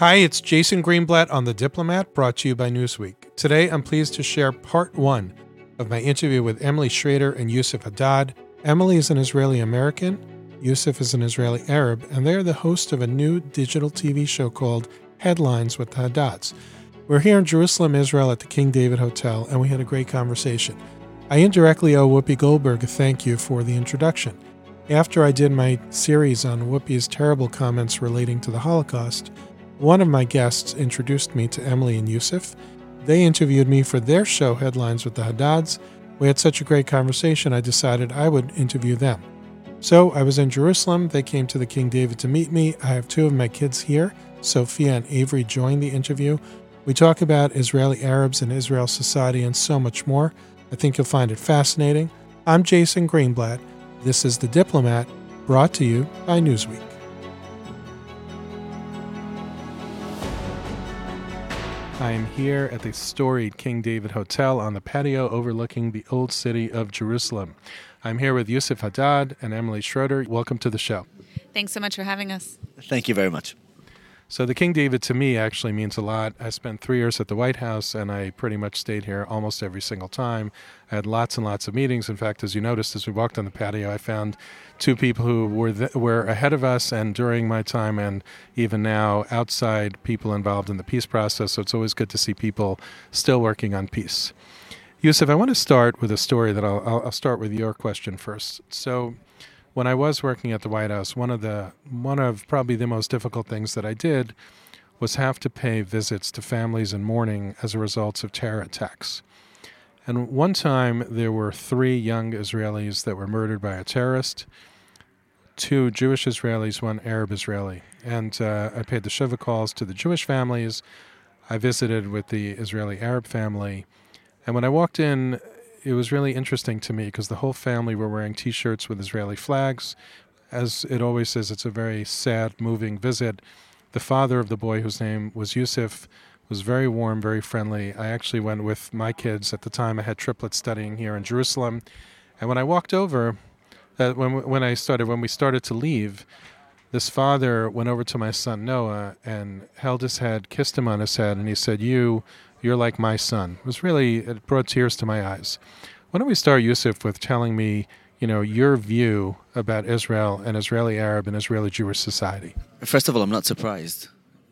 Hi, it's Jason Greenblatt on The Diplomat, brought to you by Newsweek. Today, I'm pleased to share part one of my interview with Emily Schrader and Yusuf Haddad. Emily is an Israeli American, Yusuf is an Israeli Arab, and they are the host of a new digital TV show called Headlines with the Haddads. We're here in Jerusalem, Israel, at the King David Hotel, and we had a great conversation. I indirectly owe Whoopi Goldberg a thank you for the introduction. After I did my series on Whoopi's terrible comments relating to the Holocaust, one of my guests introduced me to Emily and Yusuf. They interviewed me for their show, Headlines with the Haddads. We had such a great conversation, I decided I would interview them. So I was in Jerusalem. They came to the King David to meet me. I have two of my kids here. Sophia and Avery joined the interview. We talk about Israeli Arabs and Israel society and so much more. I think you'll find it fascinating. I'm Jason Greenblatt. This is The Diplomat, brought to you by Newsweek. I am here at the storied King David Hotel on the patio overlooking the old city of Jerusalem. I'm here with Yusuf Haddad and Emily Schrader. Welcome to the show. Thanks so much for having us. Thank you very much. So, the King David to me actually means a lot. I spent three years at the White House and I pretty much stayed here almost every single time. I had lots and lots of meetings. In fact, as you noticed as we walked on the patio, I found two people who were th- were ahead of us and during my time and even now outside people involved in the peace process. So it's always good to see people still working on peace. Yusuf, I want to start with a story that I'll, I'll start with your question first. So when I was working at the White House, one of the one of probably the most difficult things that I did was have to pay visits to families in mourning as a result of terror attacks. And one time there were three young Israelis that were murdered by a terrorist two Jewish Israelis, one Arab Israeli. And uh, I paid the Shiva calls to the Jewish families. I visited with the Israeli Arab family. And when I walked in, it was really interesting to me because the whole family were wearing t shirts with Israeli flags. As it always says, it's a very sad, moving visit. The father of the boy, whose name was Yusuf, was very warm, very friendly. I actually went with my kids at the time. I had triplets studying here in Jerusalem. And when I walked over, that when when I started when we started to leave, this father went over to my son Noah and held his head, kissed him on his head, and he said, "You, you're like my son." It was really it brought tears to my eyes. Why don't we start, Yusuf, with telling me, you know, your view about Israel and Israeli Arab and Israeli Jewish society? First of all, I'm not surprised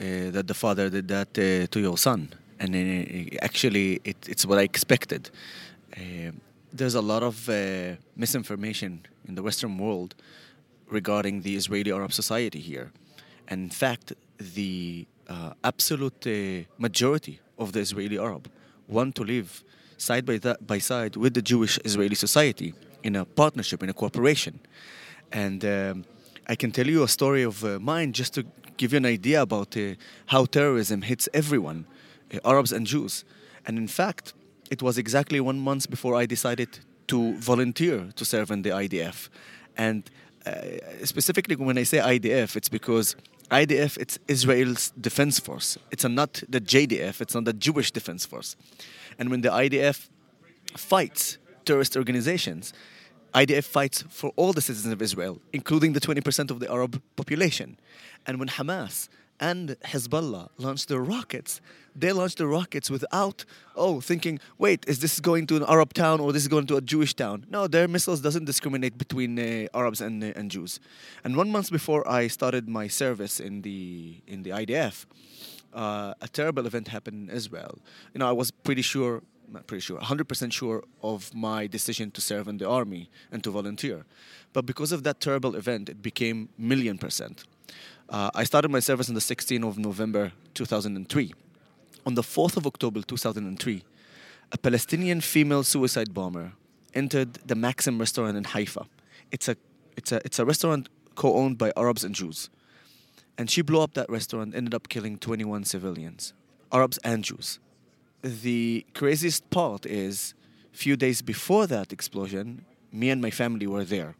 uh, that the father did that uh, to your son, and uh, actually, it, it's what I expected. Uh, there's a lot of uh, misinformation in the Western world regarding the Israeli Arab society here. And in fact, the uh, absolute majority of the Israeli Arab want to live side by, by side with the Jewish Israeli society in a partnership, in a cooperation. And um, I can tell you a story of uh, mine just to give you an idea about uh, how terrorism hits everyone, uh, Arabs and Jews. And in fact, it was exactly one month before I decided to volunteer to serve in the IDF. And uh, specifically, when I say IDF, it's because IDF it's Israel's defense force. It's not the JDF. It's not the Jewish defense force. And when the IDF fights terrorist organizations, IDF fights for all the citizens of Israel, including the 20% of the Arab population. And when Hamas and Hezbollah launched their rockets, they launched the rockets without oh thinking wait is this going to an arab town or this is going to a jewish town? No their missiles doesn't discriminate between uh, arabs and, uh, and jews. And one month before i started my service in the in the idf uh, a terrible event happened in israel you know i was pretty sure not pretty sure 100% sure of my decision to serve in the army and to volunteer. But because of that terrible event it became million percent uh, I started my service on the 16th of November 2003 on the 4th of October 2003, a Palestinian female suicide bomber entered the Maxim restaurant in Haifa. It's a, it's a, it's a restaurant co owned by Arabs and Jews. And she blew up that restaurant, ended up killing 21 civilians, Arabs and Jews. The craziest part is, a few days before that explosion, me and my family were there.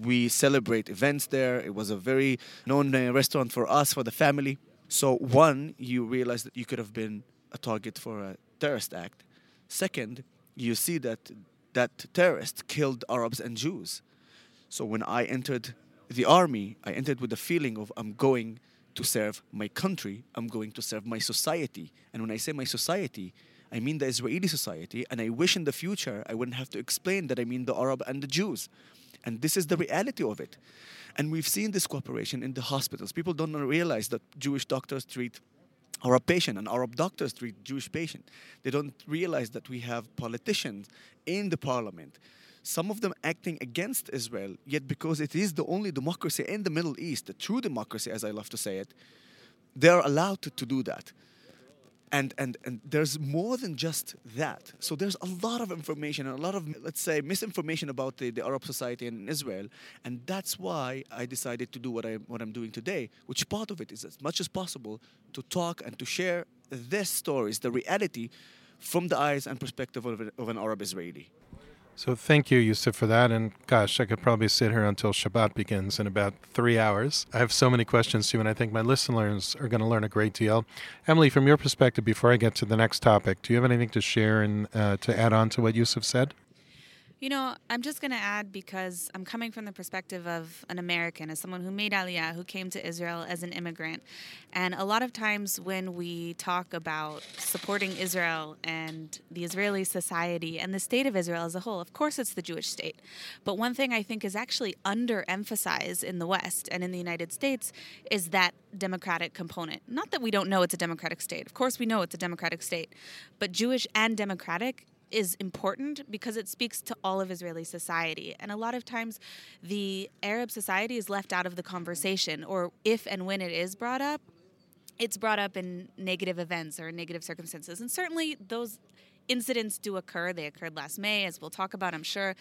We celebrate events there. It was a very known uh, restaurant for us, for the family. So, one, you realize that you could have been a target for a terrorist act. Second, you see that that terrorist killed Arabs and Jews. So, when I entered the army, I entered with the feeling of I'm going to serve my country, I'm going to serve my society. And when I say my society, I mean the Israeli society, and I wish in the future I wouldn't have to explain that I mean the Arab and the Jews. And this is the reality of it. And we've seen this cooperation in the hospitals. People don't realize that Jewish doctors treat Arab patient and Arab doctors treat Jewish patient. They don't realize that we have politicians in the parliament, some of them acting against Israel, yet because it is the only democracy in the Middle East, the true democracy, as I love to say it, they're allowed to, to do that and and and there's more than just that. So there's a lot of information and a lot of let's say misinformation about the, the arab society in israel. And that's why i decided to do what i what i'm doing today which part of it is as much as possible to talk and to share their stories the reality from the eyes and perspective of, of an arab israeli so thank you, Yusuf, for that. And gosh, I could probably sit here until Shabbat begins in about three hours. I have so many questions too, and I think my listeners are going to learn a great deal. Emily, from your perspective, before I get to the next topic, do you have anything to share and uh, to add on to what Yusuf said? You know, I'm just going to add because I'm coming from the perspective of an American, as someone who made Aliyah, who came to Israel as an immigrant. And a lot of times when we talk about supporting Israel and the Israeli society and the state of Israel as a whole, of course it's the Jewish state. But one thing I think is actually underemphasized in the West and in the United States is that democratic component. Not that we don't know it's a democratic state. Of course we know it's a democratic state. But Jewish and democratic is important because it speaks to all of Israeli society. And a lot of times the Arab society is left out of the conversation, or if and when it is brought up, it's brought up in negative events or negative circumstances. And certainly those incidents do occur. They occurred last May, as we'll talk about, I'm sure.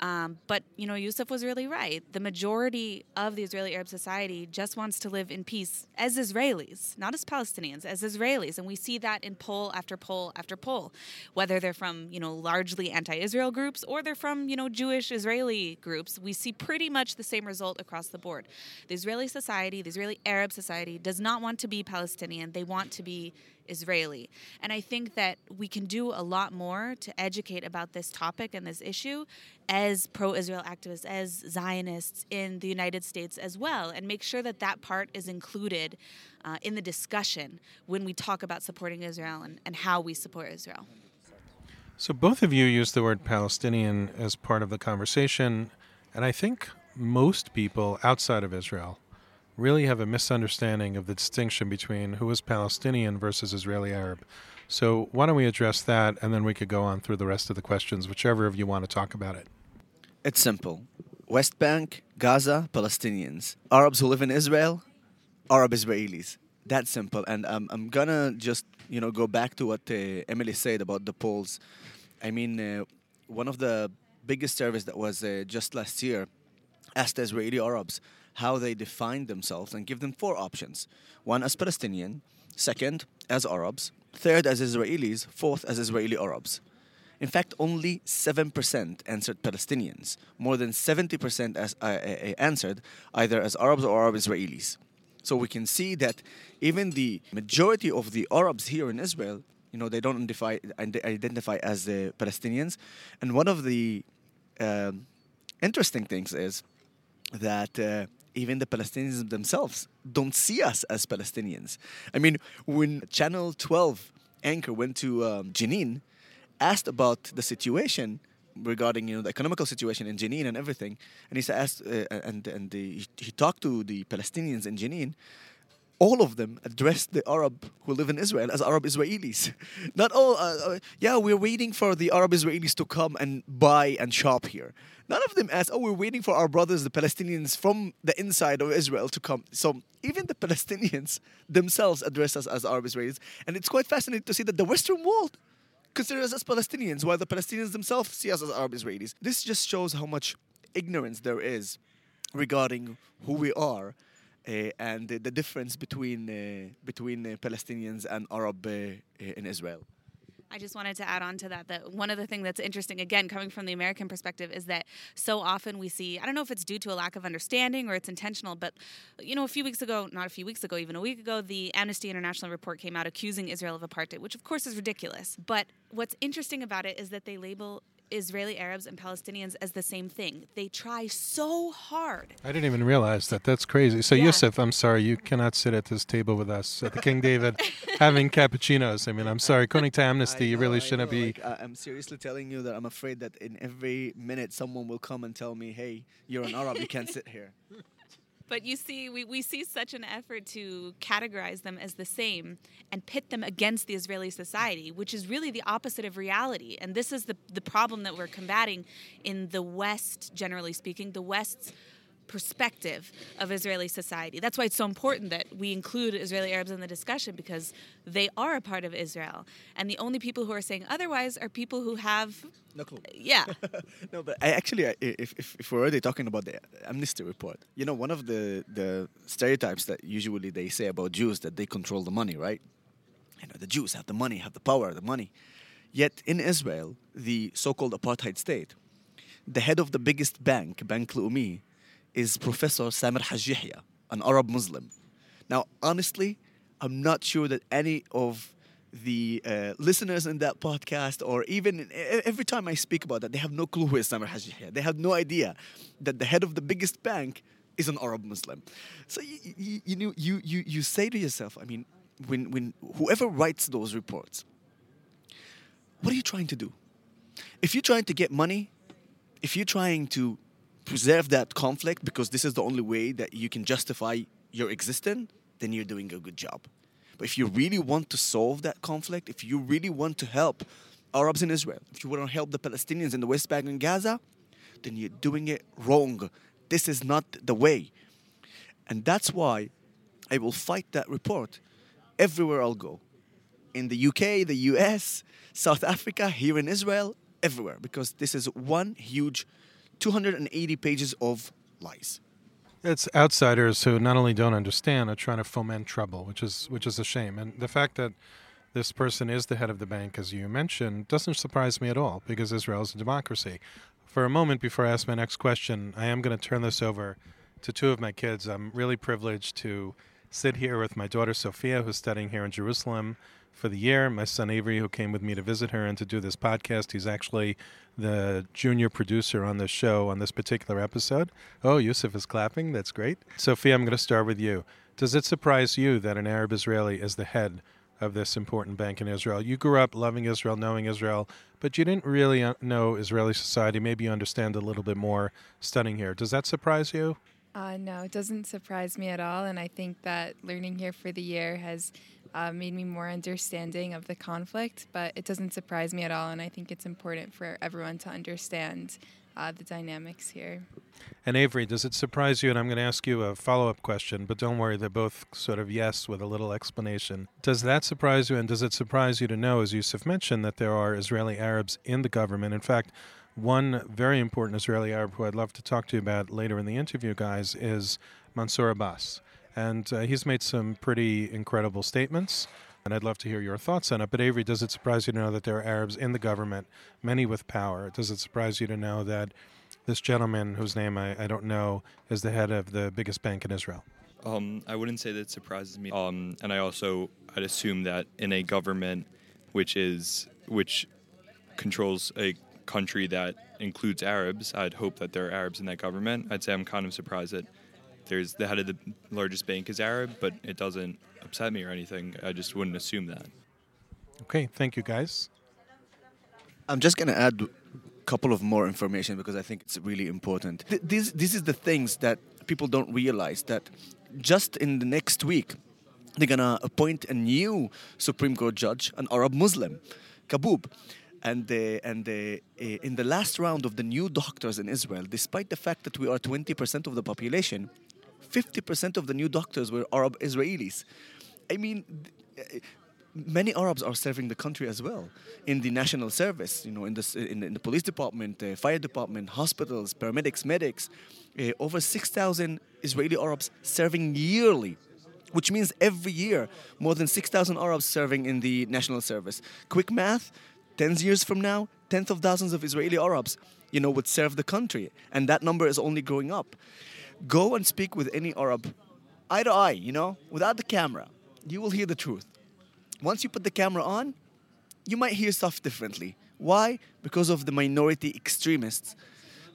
Um, but, you know, Yusuf was really right. The majority of the Israeli Arab society just wants to live in peace as Israelis, not as Palestinians, as Israelis. And we see that in poll after poll after poll, whether they're from, you know, largely anti Israel groups or they're from, you know, Jewish Israeli groups. We see pretty much the same result across the board. The Israeli society, the Israeli Arab society, does not want to be Palestinian. They want to be Israeli. And I think that we can do a lot more to educate about this topic and this issue as pro Israel activists, as Zionists in the United States as well, and make sure that that part is included uh, in the discussion when we talk about supporting Israel and, and how we support Israel. So, both of you used the word Palestinian as part of the conversation, and I think most people outside of Israel really have a misunderstanding of the distinction between who is Palestinian versus Israeli Arab. So, why don't we address that and then we could go on through the rest of the questions, whichever of you want to talk about it. It's simple West Bank, Gaza, Palestinians. Arabs who live in Israel, Arab Israelis. That's simple. And um, I'm gonna just you know go back to what uh, Emily said about the polls. I mean, uh, one of the biggest surveys that was uh, just last year asked Israeli Arabs how they define themselves and give them four options one as Palestinian, second as Arabs, third as Israelis, fourth as Israeli Arabs. In fact, only 7% answered Palestinians. More than 70% as, uh, uh, uh, answered either as Arabs or Arab Israelis. So we can see that even the majority of the Arabs here in Israel, you know, they don't identify, identify as the Palestinians. And one of the uh, interesting things is that uh, even the Palestinians themselves don't see us as Palestinians. I mean, when Channel 12 anchor went to um, Jenin, asked about the situation regarding you know the economical situation in Jenin and everything, and he asked uh, and and the, he talked to the Palestinians in Jenin, all of them addressed the Arab who live in Israel as Arab Israelis. Not all, uh, uh, yeah, we're waiting for the Arab Israelis to come and buy and shop here. None of them asked, oh, we're waiting for our brothers, the Palestinians from the inside of Israel to come. So even the Palestinians themselves address us as Arab Israelis. And it's quite fascinating to see that the Western world considers us as Palestinians, while the Palestinians themselves see us as Arab Israelis. This just shows how much ignorance there is regarding who we are and the, difference between uh, between uh, Palestinians and Arab in Israel. I just wanted to add on to that that one of the things that's interesting, again, coming from the American perspective, is that so often we see, I don't know if it's due to a lack of understanding or it's intentional, but, you know, a few weeks ago, not a few weeks ago, even a week ago, the Amnesty International report came out accusing Israel of apartheid, which of course is ridiculous. But what's interesting about it is that they label Israeli Arabs and Palestinians as the same thing. They try so hard. I didn't even realize that. That's crazy. So, Yeah. Yusuf, I'm sorry, you cannot sit at this table with us at the King David having cappuccinos. I mean, I'm sorry. According to Amnesty, you really shouldn't be. Like, I'm seriously telling you that I'm afraid that in every minute someone will come and tell me, "Hey, you're an Arab. You can't sit here." But you see, we, we see such an effort to categorize them as the same and pit them against the Israeli society, which is really the opposite of reality. And this is the, the problem that we're combating in the West, generally speaking, the West's perspective of Israeli society. That's why it's so important that we include Israeli Arabs in the discussion because they are a part of Israel. And the only people who are saying otherwise are people who have, No clue. yeah. no, but I actually, I- if, if, if we're already talking about the amnesty report, you know, one of the, the stereotypes that usually they say about Jews that they control the money, right? You know, the Jews have the money, have the power, the money. Yet in Israel, the so-called apartheid state, the head of the biggest bank, Bank Leumi, is Professor Samir Haj Yahya, an Arab Muslim. Now, honestly, I'm not sure that any of the uh, listeners in that podcast, or even every time I speak about that, they have no clue who is Samir Haj Yahya. They have no idea that the head of the biggest bank is an Arab Muslim. So you, you, you, know, you, you, you say to yourself, I mean, when, when whoever writes those reports, what are you trying to do? If you're trying to get money, if you're trying to preserve that conflict because this is the only way that you can justify your existence, then you're doing a good job. But if you really want to solve that conflict, if you really want to help Arabs in Israel, if you want to help the Palestinians in the West Bank and Gaza, then you're doing it wrong. This is not the way. And that's why I will fight that report everywhere I'll go. In the UK, the US, South Africa, here in Israel, everywhere. Because this is one huge 280 pages of lies. It's outsiders who not only don't understand are trying to foment trouble, which is which is a shame. And the fact that this person is the head of the bank, as you mentioned, doesn't surprise me at all because Israel is a democracy. For a moment before I ask my next question, I am going to turn this over to two of my kids. I'm really privileged to sit here with my daughter Sophia, who's studying here in Jerusalem for the year. My son Avery, who came with me to visit her and to do this podcast. He's actually the junior producer on this show on this particular episode. Oh, Yusuf is clapping. That's great. Sophia, I'm going to start with you. Does it surprise you that an Arab Israeli is the head of this important bank in Israel? You grew up loving Israel, knowing Israel, but you didn't really uh, know Israeli society. Maybe you understand a little bit more studying here. Does that surprise you? Uh, no, it doesn't surprise me at all. And I think that learning here for the year has uh, made me more understanding of the conflict, but it doesn't surprise me at all. And I think it's important for everyone to understand uh, the dynamics here. And Avery, does it surprise you? And I'm going to ask you a follow up question, but don't worry, they're both sort of yes with a little explanation. Does that surprise you? And does it surprise you to know, as Yusuf mentioned, that there are Israeli Arabs in the government? In fact, one very important Israeli Arab who I'd love to talk to you about later in the interview, guys, is Mansour Abbas. And uh, he's made some pretty incredible statements. And I'd love to hear your thoughts on it. But Avery, does it surprise you to know that there are Arabs in the government, many with power? Does it surprise you to know that this gentleman, whose name I, I don't know, is the head of the biggest bank in Israel? Um, I wouldn't say that surprises me. Um, and I also I'd assume that in a government which is which controls a country that includes Arabs, I'd hope that there are Arabs in that government. I'd say I'm kind of surprised that there's the head of the largest bank is Arab, but it doesn't upset me or anything. I just wouldn't assume that. Okay, thank you, guys. I'm just going to add a couple of more information because I think it's really important. Th- This, this is the things that people don't realize that just in the next week, they're going to appoint a new Supreme Court judge, an Arab Muslim, Kaboub. And, uh, and uh, uh, in the last round of the new doctors in Israel, despite the fact that we are 20% of the population, 50% of the new doctors were Arab Israelis. I mean, many Arabs are serving the country as well in the national service. You know, in the in in the police department, uh, fire department, hospitals, paramedics, medics. Uh, over 6,000 Israeli Arabs serving yearly which means every year more than 6,000 Arabs serving in the national service. Quick math 10 years from now, tens of thousands of Israeli Arabs, you know, would serve the country. And that number is only growing up. Go and speak with any Arab, eye to eye, you know, without the camera. You will hear the truth. Once you put the camera on, you might hear stuff differently. Why? Because of the minority extremists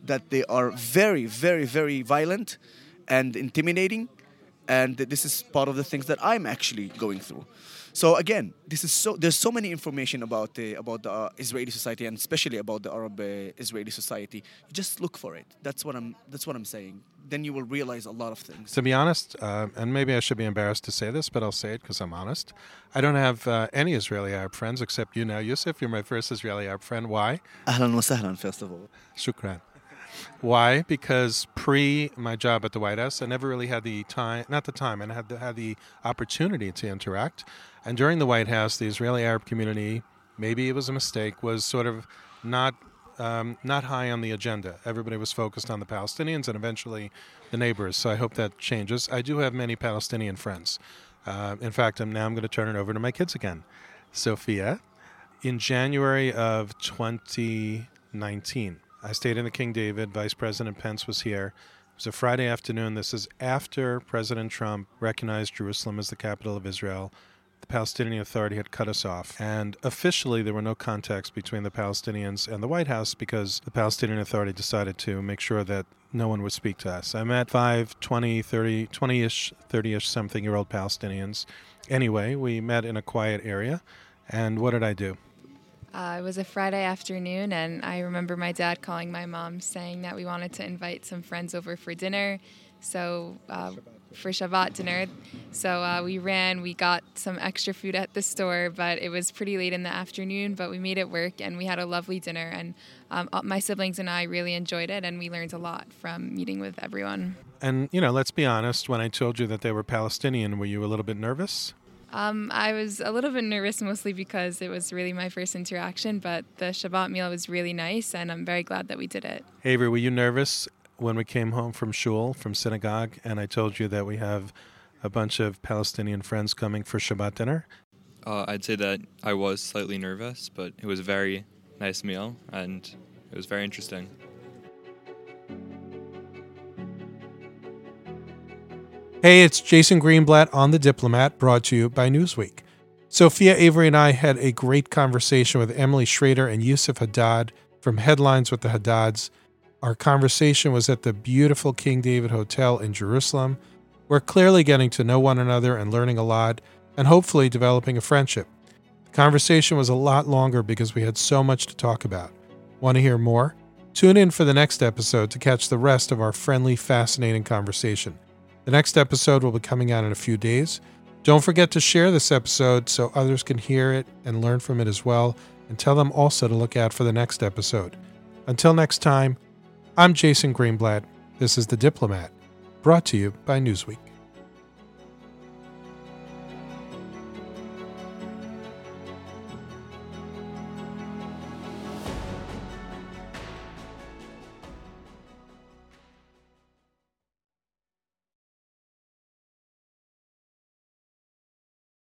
that they are very, very, very violent and intimidating. And this is part of the things that I'm actually going through. So again, this is so there's so many information about the about the uh, Israeli society and especially about the Arab uh, Israeli society. You just look for it. That's what I'm that's what I'm saying. Then you will realize a lot of things. To be honest, uh, and maybe I should be embarrassed to say this, but I'll say it because I'm honest. I don't have uh, any Israeli Arab friends except you now, Yusuf. You're my first Israeli Arab friend. Why? Ahlan wa sahlan, first of all. Shukran. Why? Because pre my job at the White House, I never really had the time, not the time, and had the, had the opportunity to interact. And during the White House, the Israeli Arab community, maybe it was a mistake, was sort of not um, not high on the agenda. Everybody was focused on the Palestinians and eventually the neighbors. So I hope that changes. I do have many Palestinian friends. Uh, in fact, I'm, now I'm going to turn it over to my kids again. Sophia, in January of 2019, I stayed in the King David. Vice President Pence was here. It was a Friday afternoon. This is after President Trump recognized Jerusalem as the capital of Israel. The Palestinian Authority had cut us off. And officially, there were no contacts between the Palestinians and the White House because the Palestinian Authority decided to make sure that no one would speak to us. I met five, 20, 30, 20 ish, 30 ish something year old Palestinians. Anyway, we met in a quiet area. And what did I do? Uh, it was a Friday afternoon, and I remember my dad calling my mom saying that we wanted to invite some friends over for dinner. So, uh, for Shabbat dinner. So, uh, we ran, we got some extra food at the store, but it was pretty late in the afternoon. But we made it work, and we had a lovely dinner. And um, my siblings and I really enjoyed it, and we learned a lot from meeting with everyone. And, you know, let's be honest, when I told you that they were Palestinian, were you a little bit nervous? Um, I was a little bit nervous, mostly because it was really my first interaction, but the Shabbat meal was really nice, and I'm very glad that we did it. Avery, were you nervous when we came home from shul, from synagogue, and I told you that we have a bunch of Palestinian friends coming for Shabbat dinner? Uh, I'd say that I was slightly nervous, but it was a very nice meal, and it was very interesting. Hey, it's Jason Greenblatt on The Diplomat, brought to you by Newsweek. Sophia Avery and I had a great conversation with Emily Schrader and Yusuf Haddad from Headlines with the Haddads. Our conversation was at the beautiful King David Hotel in Jerusalem. We're clearly getting to know one another and learning a lot, and hopefully developing a friendship. The conversation was a lot longer because we had so much to talk about. Want to hear more? Tune in for the next episode to catch the rest of our friendly, fascinating conversation. The next episode will be coming out in a few days. Don't forget to share this episode so others can hear it and learn from it as well, and tell them also to look out for the next episode. Until next time, I'm Jason Greenblatt. This is The Diplomat, brought to you by Newsweek.